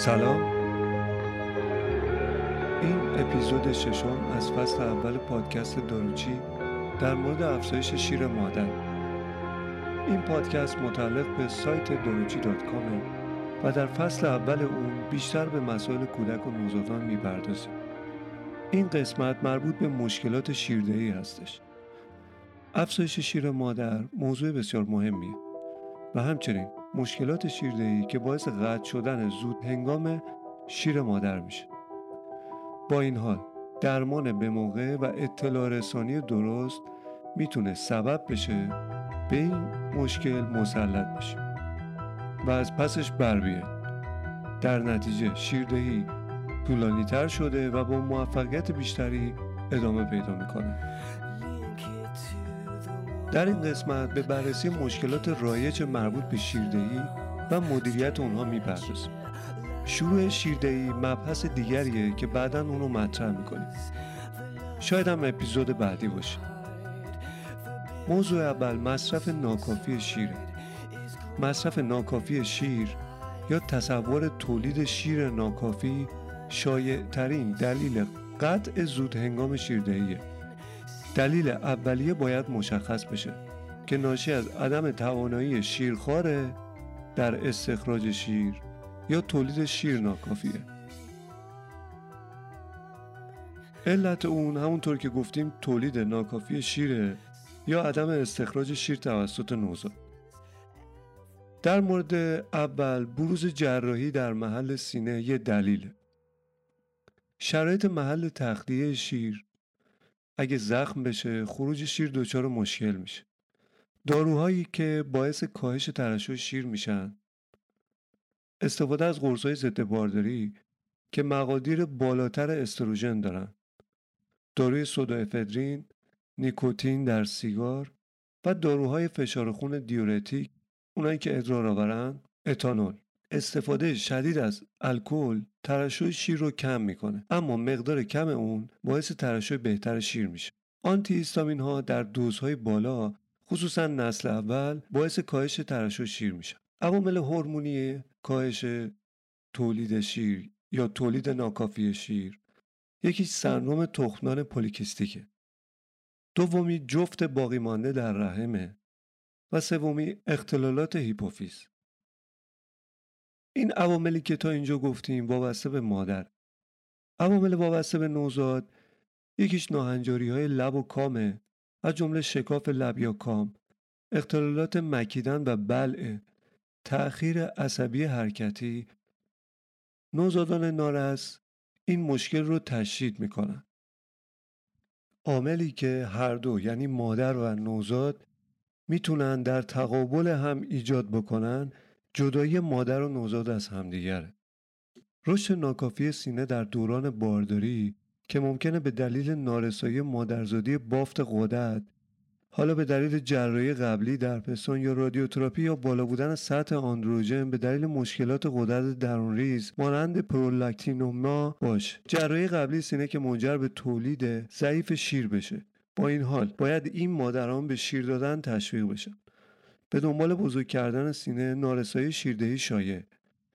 سلام. این اپیزود ششم از فصل اول پادکست داروچی در مورد افزایش شیر مادر. این پادکست متعلق به سایت داروچی دات و در فصل اول اون بیشتر به مسائل کودک و نوزادان می‌پردازیم این قسمت مربوط به مشکلات شیردهی هستش. افزایش شیر مادر موضوع بسیار مهمیه و همچنین مشکلات شیردهی که باعث قطع شدن زود هنگام شیر مادر میشه. با این حال درمان به موقع و اطلاع رسانی درست می‌تونه سبب بشه به این مشکل مسلط بشه و از پسش بر بیاد. در نتیجه شیردهی طولانی تر شده و با موفقیت بیشتری ادامه پیدا می‌کنه. در این قسمت به بررسی مشکلات رایج مربوط به شیردهی و مدیریت اونها می‌پردازیم. شروع شیردهی مبحث دیگریه که بعدا اونو مطرح می‌کنیم. شاید هم اپیزود بعدی باشه. موضوع اول مصرف ناکافی شیره. مصرف ناکافی شیر یا تصور تولید شیر ناکافی شایع ترین دلیل قطع زود هنگام شیردهیه دلیل اولیه باید مشخص بشه که ناشی از عدم توانایی شیرخواره در استخراج شیر یا تولید شیر ناکافیه. علت اون همونطور که گفتیم تولید ناکافی شیره یا عدم استخراج شیر توسط نوزاد. در مورد اول بروز جراحی در محل سینه یه دلیله. شرایط محل تخلیه شیر اگه زخم بشه خروج شیر دچار مشکل میشه. داروهایی که باعث کاهش ترشح شیر میشن. استفاده از قرصهای ضد بارداری که مقادیر بالاتر استروژن دارن. داروی سودوافدرین نیکوتین در سیگار و داروهای فشار خون دیورتیک اونایی که ادرار آورن اتانول. استفاده شدید از الکل ترشح شیر رو کم می‌کنه اما مقدار کم اون باعث ترشح بهتر شیر میشه. آنتی هیستامین ها در دوزهای بالا خصوصا نسل اول باعث کاهش ترشح شیر میشه عوامل هورمونی کاهش تولید شیر یا تولید ناکافی شیر. یکی سندروم تخمدان پولیکیستیکه دومی جفت باقی مانده در رحمه. و سومی اختلالات هیپوفیز. این عواملی که تا اینجا گفتیم وابسته به مادر. عوامل وابسته به نوزاد یکیش ناهنجاری های لب و کامه از جمله شکاف لب یا کام اختلالات مکیدن و بلع تأخیر عصبی حرکتی. نوزادان نارس این مشکل رو تشدید می‌کنن. عاملی که هر دو یعنی مادر و نوزاد می‌تونن در تقابل هم ایجاد بکنن جدایی مادر و نوزاد از همدیگره. رشد ناکافی سینه در دوران بارداری که ممکنه به دلیل نارسایی مادرزادی بافت قدرت حالا به دلیل جراحی قبلی در پستان یا رادیوتراپی یا بالا بودن سطح آندروژن به دلیل مشکلات قدرت درونریز مانند پرولاکتینوما باش جراحی قبلی سینه که منجر به تولید ضعیف شیر بشه. با این حال باید این مادران به شیر دادن تشویق بشن. به دنبال بزرگ کردن سینه نارسایی شیردهی شایع.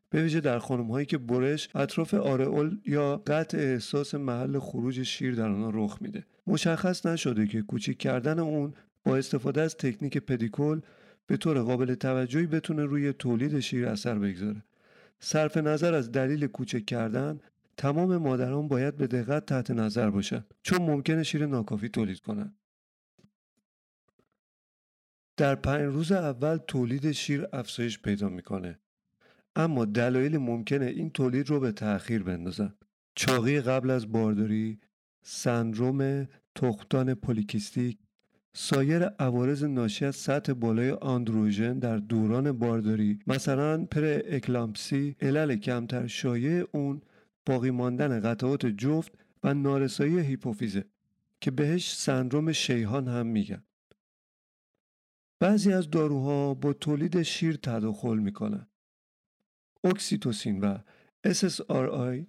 به ویژه در خانم هایی که برش اطراف آرئول یا قطع احساس محل خروج شیر در آنها رخ میده. مشخص نشده که کوچیک کردن اون با استفاده از تکنیک پدیکول به طور قابل توجهی بتونه روی تولید شیر اثر بگذاره. صرف نظر از دلیل کوچک کردن تمام مادران باید به دقت تحت نظر باشند چون ممکنه شیر ناکافی تولید کنند در پنج روز اول تولید شیر افزایش پیدا می‌کنه. اما دلایل ممکنه این تولید رو به تأخیر بندازن. چاقی قبل از بارداری سندروم تختان پولیکیستیک سایر عوارض ناشی از سطح بالای آندروژن در دوران بارداری مثلا پر اکلامپسی علل کمتر شایع اون باقی ماندن قطعات جفت و نارسایی هیپوفیزه که بهش سندروم شیهان هم میگن. بعضی از داروها با تولید شیر تداخل می‌کنن. اکسیتوسین و SSRI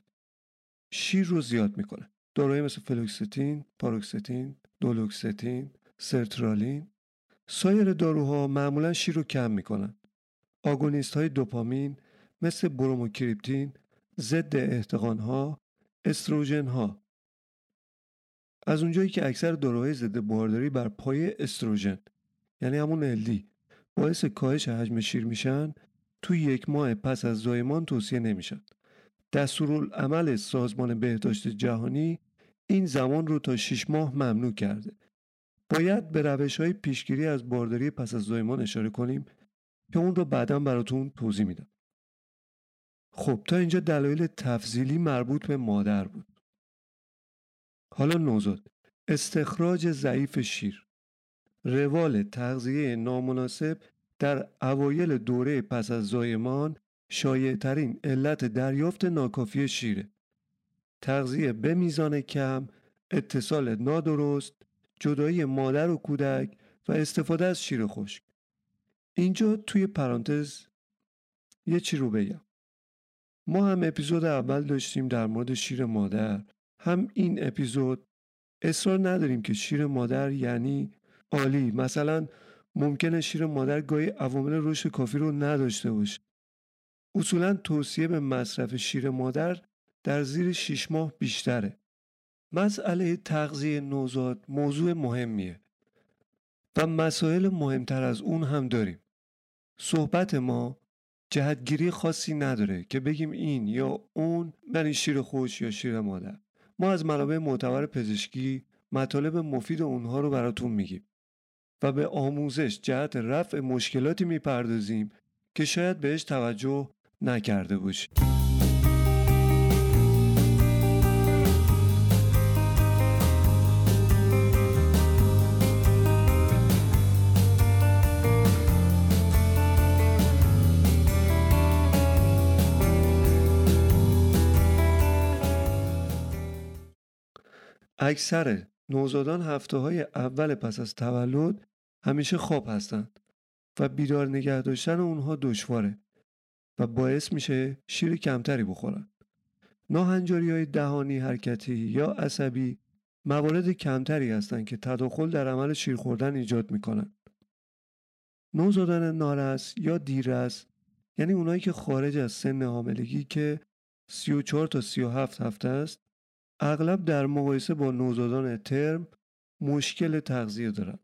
شیر رو زیاد می‌کنه. داروهایی مثل فلوکستین، پاروکستین، دولوکستین، سرترالین. سایر داروها معمولا شیر رو کم می‌کنن. آگونیست های دوپامین مثل بروموکریپتین ضد احتقان ها استروژن ها از اونجایی که اکثر داروهای ضد بارداری بر پای استروژن. یعنی همون الدی باعث کاهش حجم شیر میشن توی یک ماه پس از زایمان توصیه نمیشن. دستورالعمل سازمان بهداشت جهانی این زمان رو تا 6 ماه ممنوع کرده. باید به روش های پیشگیری از بارداری پس از زایمان اشاره کنیم که اون رو بعدا براتون توضیح میدم. خب تا اینجا دلایل تفضیلی مربوط به مادر بود. حالا نوزاد استخراج ضعیف شیر. روال تغذیه نامناسب در اوایل دوره پس از زایمان ترین علت دریافت ناکافی شیره. تغذیه به میزان کم اتصال نادرست جدایی مادر و کودک و استفاده از شیر خشک. اینجا توی پرانتز یه چی رو بگم. ما هم اپیزود اول داشتیم در مورد شیر مادر. هم این اپیزود اصرار نداریم که شیر مادر یعنی عالی. مثلا ممکنه شیر مادر گاهی عوامل رشد کافی رو نداشته باشه. اصولا توصیه به مصرف شیر مادر در زیر 6 ماه بیشتره. مسئله تغذیه نوزاد موضوع مهمیه و مسائل مهمتر از اون هم داریم. صحبت ما جهتگیری خاصی نداره که بگیم این یا اون یعنی شیر خوش یا شیر مادر. ما از منابع معتبر پزشکی مطالب مفید اونها رو براتون میگیم. و به آموزش جهت رفع مشکلاتی می‌پردازیم که شاید بهش توجه نکرده باشید اکثر نوزادان هفته های اول پس از تولد همیشه خواب هستند و بیدار نگه داشتن اونها دشواره و باعث میشه شیر کمتری بخورن. ناهنجاری های دهانی حرکتی یا عصبی موارد کمتری هستند که تداخل در عمل شیر خوردن ایجاد می‌کنن. نوزادان نارس یا دیرس یعنی اونایی که خارج از سن حاملگی که 34 تا 37 هفته است اغلب در مقایسه با نوزادان ترم مشکل تغذیه دارن.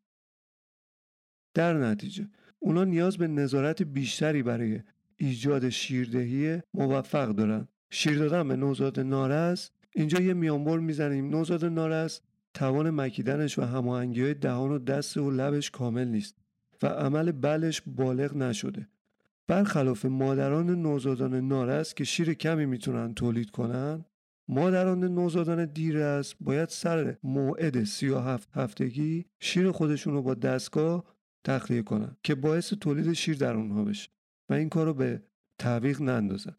در نتیجه اونا نیاز به نظارت بیشتری برای ایجاد شیردهی موفق دارن. شیر دادن به نوزاد نارس اینجا یه میانبر می‌زنیم نوزاد نارس توان مکیدنش و هماهنگی های دهان و دست و لبش کامل نیست و عمل بلش بالغ نشده برخلاف مادران نوزادان نارس که شیر کمی می‌تونن تولید کنن مادران نوزادان دیر است. باید سر موعد 37 هفتگی شیر خودشون رو با دستگاه تخلیه کنن که باعث تولید شیر در اونها بشه و این کار رو به تعویق نندازن.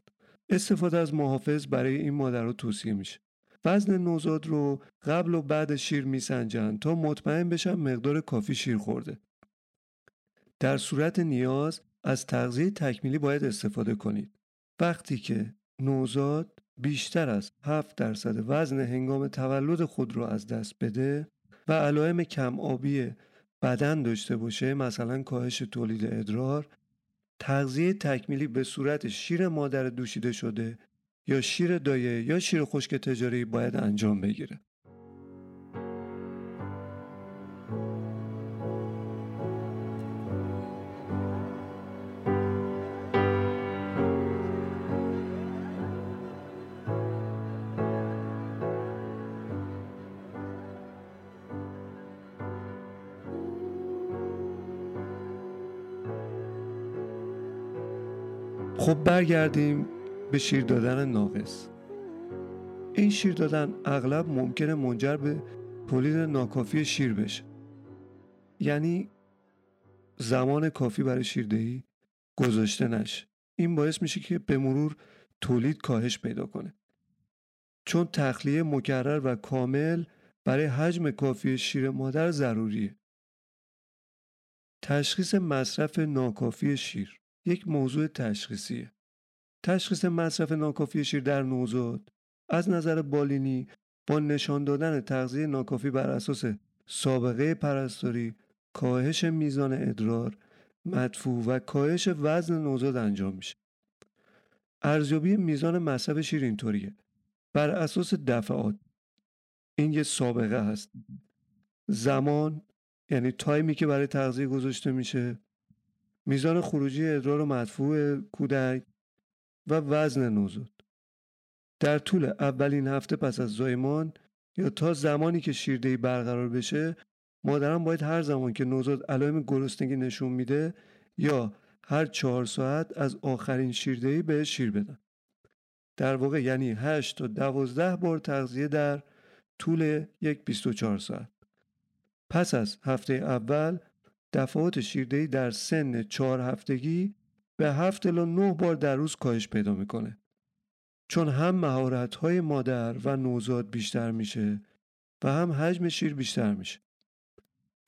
استفاده از محافظ برای این مادر رو توصیه میشه. وزن نوزاد رو قبل و بعد شیر میسنجن تا مطمئن بشن مقدار کافی شیر خورده. در صورت نیاز از تغذیه تکمیلی باید استفاده کنید. وقتی که نوزاد بیشتر از 7 درصد وزن هنگام تولد خود را از دست بده و علائم کم آبی بدن داشته باشه مثلا کاهش تولید ادرار تغذیه تکمیلی به صورت شیر مادر دوشیده شده یا شیر دایه یا شیر خشک تجاری باید انجام بگیره. خب برگردیم به شیر دادن ناقص. این شیر دادن اغلب ممکنه منجر به تولید ناکافی شیر بشه. یعنی زمان کافی برای شیردهی گذاشته نشه. این باعث میشه که به مرور تولید کاهش پیدا کنه. چون تخلیه مکرر و کامل برای حجم کافی شیر مادر ضروریه. تشخیص مصرف ناکافی شیر. یک موضوع تشخیصیه. تشخیص مصرف ناکافی شیر در نوزاد از نظر بالینی با نشان دادن تغذیه ناکافی بر اساس سابقه پرستاری، کاهش میزان ادرار، مدفوع و کاهش وزن نوزاد انجام میشه. ارزیابی میزان مصرف شیر اینطوریه بر اساس دفعات این یه سابقه هست زمان یعنی تایمی که برای تغذیه گذاشته میشه میزان خروجی ادرار و مدفوع کودک و وزن نوزاد. در طول اولین هفته پس از زایمان یا تا زمانی که شیردهی برقرار بشه مادران باید هر زمان که نوزاد علائم گرسنگی نشون میده یا هر چهار ساعت از آخرین شیردهی به شیر بدن. در واقع یعنی 8 تا 12 بار تغذیه در طول یک 24 ساعت. پس از هفته اول دفعات شیردهی در سن چهار هفتگی به هفت الا نه بار در روز کاهش پیدا می‌کنه. چون هم مهارت های مادر و نوزاد بیشتر میشه و هم حجم شیر بیشتر میشه.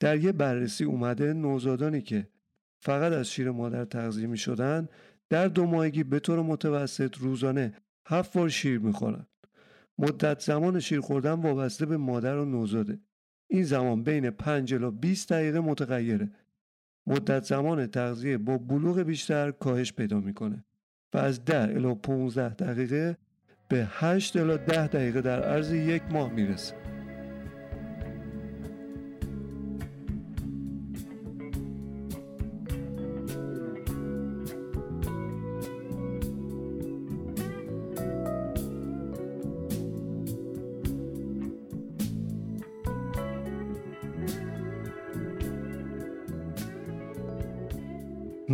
در یه بررسی اومده نوزادانی که فقط از شیر مادر تغذیه می شدن در دو ماهگی به طور متوسط روزانه هفت بار شیر می‌خورن. مدت زمان شیر خوردن وابسته به مادر و نوزاده. این زمان بین 5 الی 20 دقیقه متغیره. مدت زمان تغذیه با بلوغ بیشتر کاهش پیدا می‌کنه و از 10 الی 15 دقیقه به 8 الی 10 دقیقه در عرض یک ماه می‌رسه.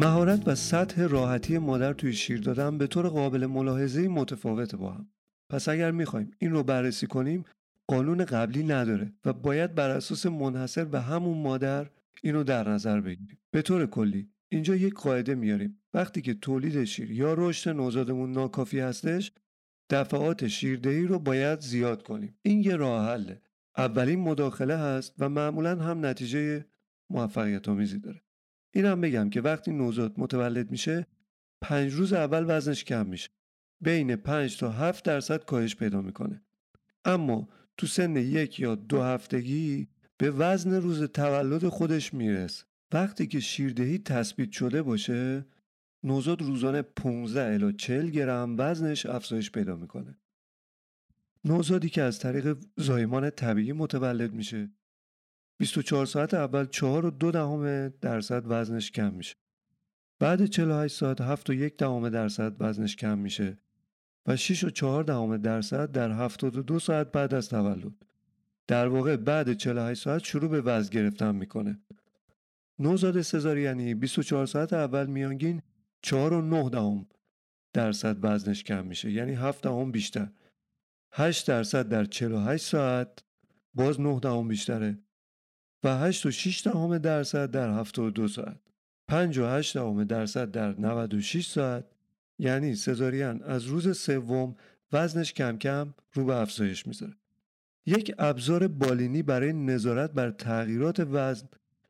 مهارت و سطح راحتی مادر توی شیر دادن به طور قابل ملاحظه متفاوته با هم. پس اگر می‌خوایم این رو بررسی کنیم قانون قبلی نداره و باید بر اساس منحصر به همون مادر اینو در نظر بگیریم. به طور کلی اینجا یک قاعده میاریم. وقتی که تولید شیر یا رشد نوزادمون ناکافی هستش دفعات شیردهی رو باید زیاد کنیم. این یه راه حله. اولین مداخله هست و معمولا هم نتیجه موفقیت آمیزی داره. اینم بگم که وقتی نوزاد متولد میشه پنج روز اول وزنش کم میشه. بین 5 تا 7 درصد کاهش پیدا می‌کنه. اما تو سن یک یا دو هفتگی به وزن روز تولد خودش می‌رسه وقتی که شیردهی تثبیت شده باشه نوزاد روزانه 15 الی 40 گرم وزنش افزایش پیدا می‌کنه. نوزادی که از طریق زایمان طبیعی متولد میشه. 24 ساعت اول 4 و دو دهم درصد وزنش کم میشه. بعد 48 ساعت 7 و یک دهم درصد وزنش کم میشه و 6 و 4 دهم درصد در 72 ساعت بعد از تولد. در واقع بعد 48 ساعت شروع به وزن گرفتن می‌کنه. نوزاد سزارینی 24 ساعت اول میانگین 4 و 9 دهم درصد وزنش کم میشه یعنی 7 دهم بیشتر. 8 درصد در 48 ساعت باز 9 دهم بیشتره و 8 و 6 دهم درصد در 72 ساعت. 5 و 8 دهم درصد در 96 ساعت. یعنی سزارین از روز سوم وزنش کم کم رو به افزایش می‌ذاره. یک ابزار بالینی برای نظارت بر تغییرات وزن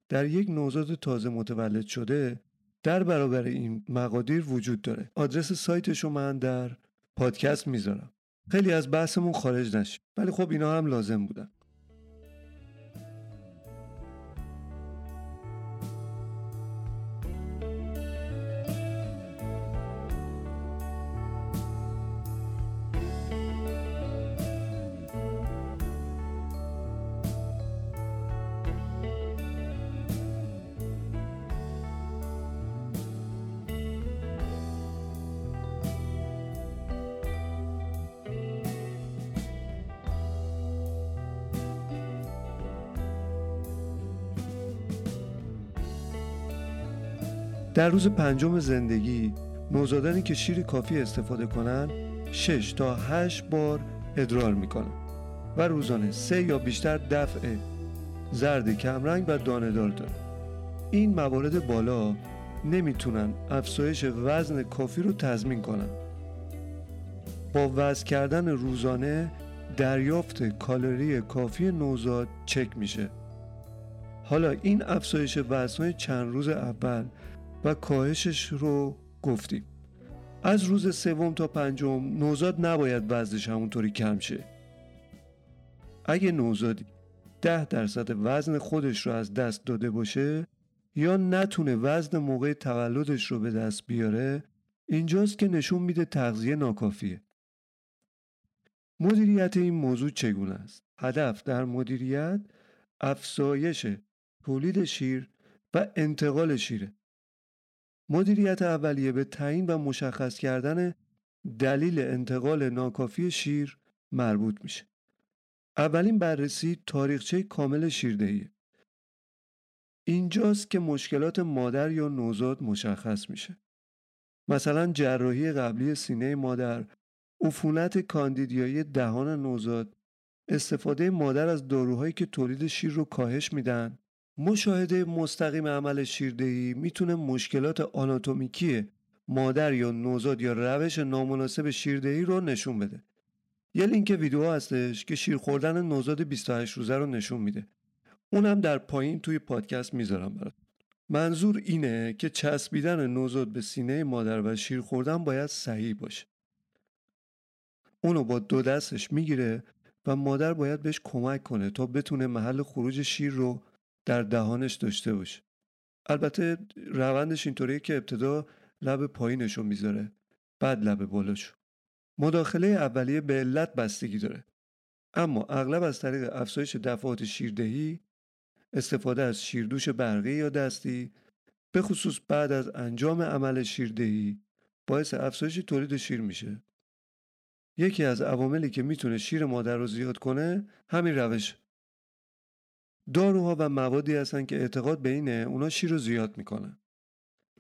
در یک نوزاد تازه متولد شده در برابر این مقادیر وجود داره. آدرس سایتشو من در پادکست می‌ذارم. خیلی از بحثمون خارج نشیم ولی خب اینا هم لازم بودن. در روز پنجم زندگی نوزادانی که شیر کافی استفاده کنند 6 تا 8 بار ادرار می‌کنن و روزانه سه یا بیشتر دفع زرد کمرنگ و دانه دار دارن. این موارد بالا نمی‌تونن افزایش وزن کافی رو تضمین کنن. با وزن کردن روزانه دریافت کالری کافی نوزاد چک میشه. حالا این افزایش وزنهای چند روز اول و کاهشش رو گفتیم. از روز سوم تا پنجم نوزاد نباید وزنش همونطوری کم شه. اگه نوزادی ده درصد وزن خودش رو از دست داده باشه یا نتونه وزن موقع تولدش رو به دست بیاره اینجاست که نشون میده تغذیه ناکافیه. مدیریت این موضوع چگونه است؟ هدف در مدیریت افزایش تولید شیر و انتقال شیره. مدیریت اولیه به تعیین و مشخص کردن دلیل انتقال ناکافی شیر مربوط میشه. اولین بررسی تاریخچه کامل شیردهیه اینجاست که مشکلات مادر یا نوزاد مشخص میشه. مثلا جراحی قبلی سینه مادر عفونت کاندیدیایی دهان نوزاد استفاده مادر از داروهایی که تولید شیر رو کاهش میدن. مشاهده مستقیم عمل شیردهی می‌تونه مشکلات آناتومیکی مادر یا نوزاد یا روش نامناسب شیردهی رو نشون بده. یه لینک ویدیو هستش که شیر خوردن نوزاد 28 روزه رو نشون میده. اونم در پایین توی پادکست می‌ذارم برات. منظور اینه که چسبیدن نوزاد به سینه مادر و شیر خوردن باید صحیح باشه. اونو با دو دستش می‌گیره و مادر باید بهش کمک کنه تا بتونه محل خروج شیر رو در دهانش داشته باشه البته روندش اینطوریه که ابتدا لب پایینشو می‌ذاره بعد لب بالاشو مداخله اولیه به علت بستگی داره. اما اغلب از طریق افزایش دفعات شیردهی استفاده از شیردوش برقی یا دستی به خصوص بعد از انجام عمل شیردهی باعث افزایش تولید شیر میشه. یکی از عواملی که می‌تونه شیر مادر رو زیاد کنه همین روش. داروها و موادی هستن که اعتقاد به اینه اونا شیر رو زیاد می‌کنن.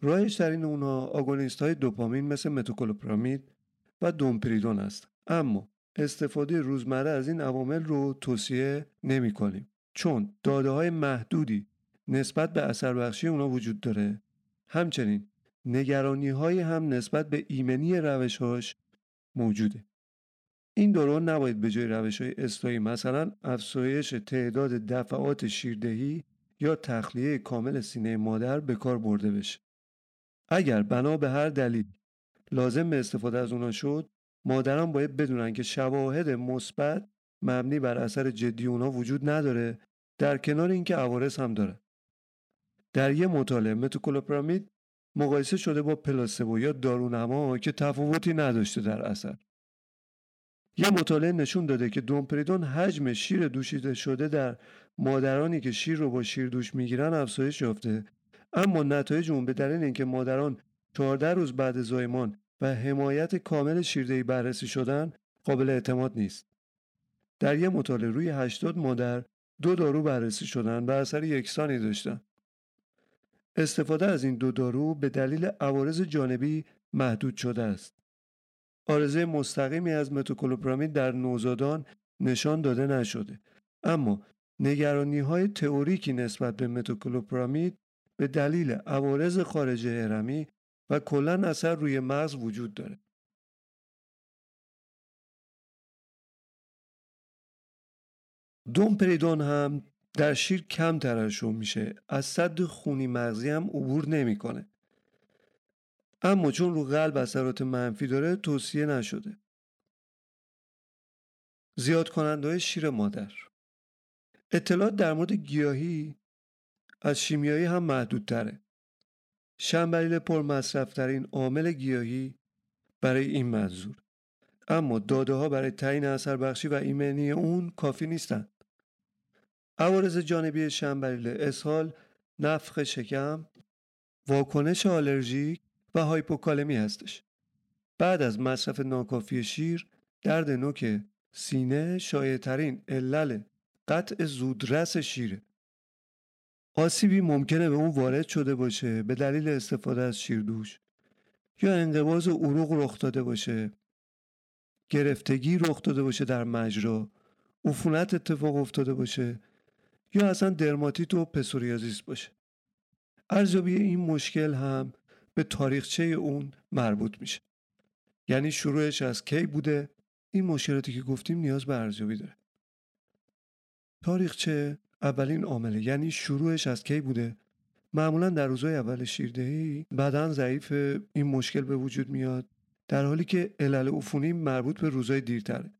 رایج ترین اونها آگونیست های دوپامین مثل متوکلوپرامید و دومپریدون است اما استفاده روزمره از این عوامل رو توصیه نمی کنیم چون داده های محدودی نسبت به اثر بخشی اونا وجود داره. همچنین نگرانی های هم نسبت به ایمنی روشهاش موجوده. این دوران نباید به جای روش های اصلاحی مثلا افزایش تعداد دفعات شیردهی یا تخلیه کامل سینه مادر به کار برده بشه. اگر بنا به هر دلیل لازم به استفاده از اونا شد مادران باید بدونن که شواهد مثبت مبنی بر اثر جدی اونا وجود نداره در کنار اینکه عوارض هم داره. در یه مطالعه متوکلوپرامید مقایسه شده با پلاسبو یا دارونما که تفاوتی نداشته در اثر. یه مطالعه نشون داده که دومپریدون حجم شیر دوشیده شده در مادرانی که شیر رو با شیر دوش می‌گیرن افزایش یافته اما نتایج اون به دلیل اینکه مادران 14 روز بعد زایمان و حمایت کامل شیردهی بررسی شدن قابل اعتماد نیست. در یه مطالعه روی 80 مادر دو دارو بررسی شدن و اثر یکسانی داشتن. استفاده از این دو دارو به دلیل عوارض جانبی محدود شده است. آرزه مستقیمی از متوکلوپرامید در نوزادان نشان داده نشده. اما نگرانی های تئوریکی نسبت به متوکلوپرامید به دلیل عوارض خارج هرمی و کلا اثر روی مغز وجود داره. دومپریدون هم در شیر کم ترشح میشه. از صد خونی مغزی هم عبور نمی‌کنه. اما چون رو قلب اثرات منفی داره توصیه نشده. زیاد کننده شیر مادر. اطلاعات در مورد گیاهی از شیمیایی هم محدود تره شنبلیل پر مصرف ترین عامل گیاهی برای این منظور. اما داده ها برای تعیین اثر بخشی و ایمنی اون کافی نیستند عوارض جانبی شنبلیل اسهال نفخ شکم واکنش آلرژیک و هایپوکالمی هستش. بعد از مصرف ناکافی شیر درد نوک سینه شایعترین علل قطع زودرس شیره. آسیبی ممکنه به اون وارد شده باشه به دلیل استفاده از شیردوش یا انقباض عروق رخ داده باشه گرفتگی رخ داده باشه در مجرا عفونت اتفاق افتاده باشه یا اصلا درماتیت و پسوریازیس باشه. ارزیابی این مشکل هم به تاریخچه اون مربوط میشه. یعنی شروعش از کی بوده؟ این مشکلاتی که گفتیم نیاز به ارزیابی داره. تاریخچه اولین عامله یعنی شروعش از کی بوده؟ معمولا در روزهای اول شیردهی بدن ضعیف این مشکل به وجود میاد در حالی که علل عفونی مربوط به روزهای دیرتره.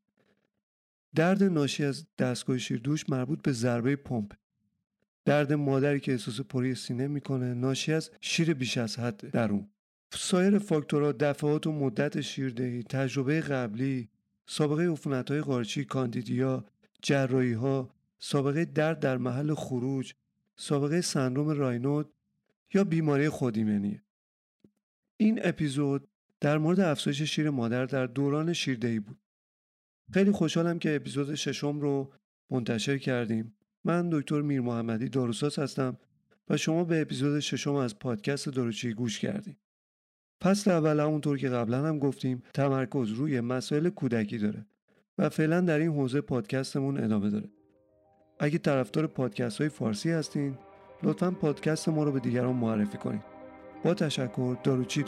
درد ناشی از دستگاه شیردوش مربوط به ضربه پمپ. درد مادری که احساس پری سینه می‌کنه ناشی از شیر بیش از حد در اون سایر فاکتورها دفعات و مدت شیردهی تجربه قبلی سابقه عفونت های قارچی کاندیدیا جراحی ها سابقه درد در محل خروج سابقه سندروم راینود یا بیماری خودیمنی. این اپیزود در مورد افزایش شیر مادر در دوران شیردهی بود. خیلی خوشحالم که اپیزود ششم رو منتشر کردیم. من دکتر میر محمدی داروساز هستم و شما به اپیزود ششم از پادکست داروچی گوش کردیم پس اول همونطور که قبلا هم گفتیم تمرکز روی مسائل کودکی داره و فعلا در این حوزه پادکستمون ادامه داره. اگه طرفدار پادکست های فارسی هستین لطفا پادکست ما رو به دیگران معرفی کنید با تشکر داروچی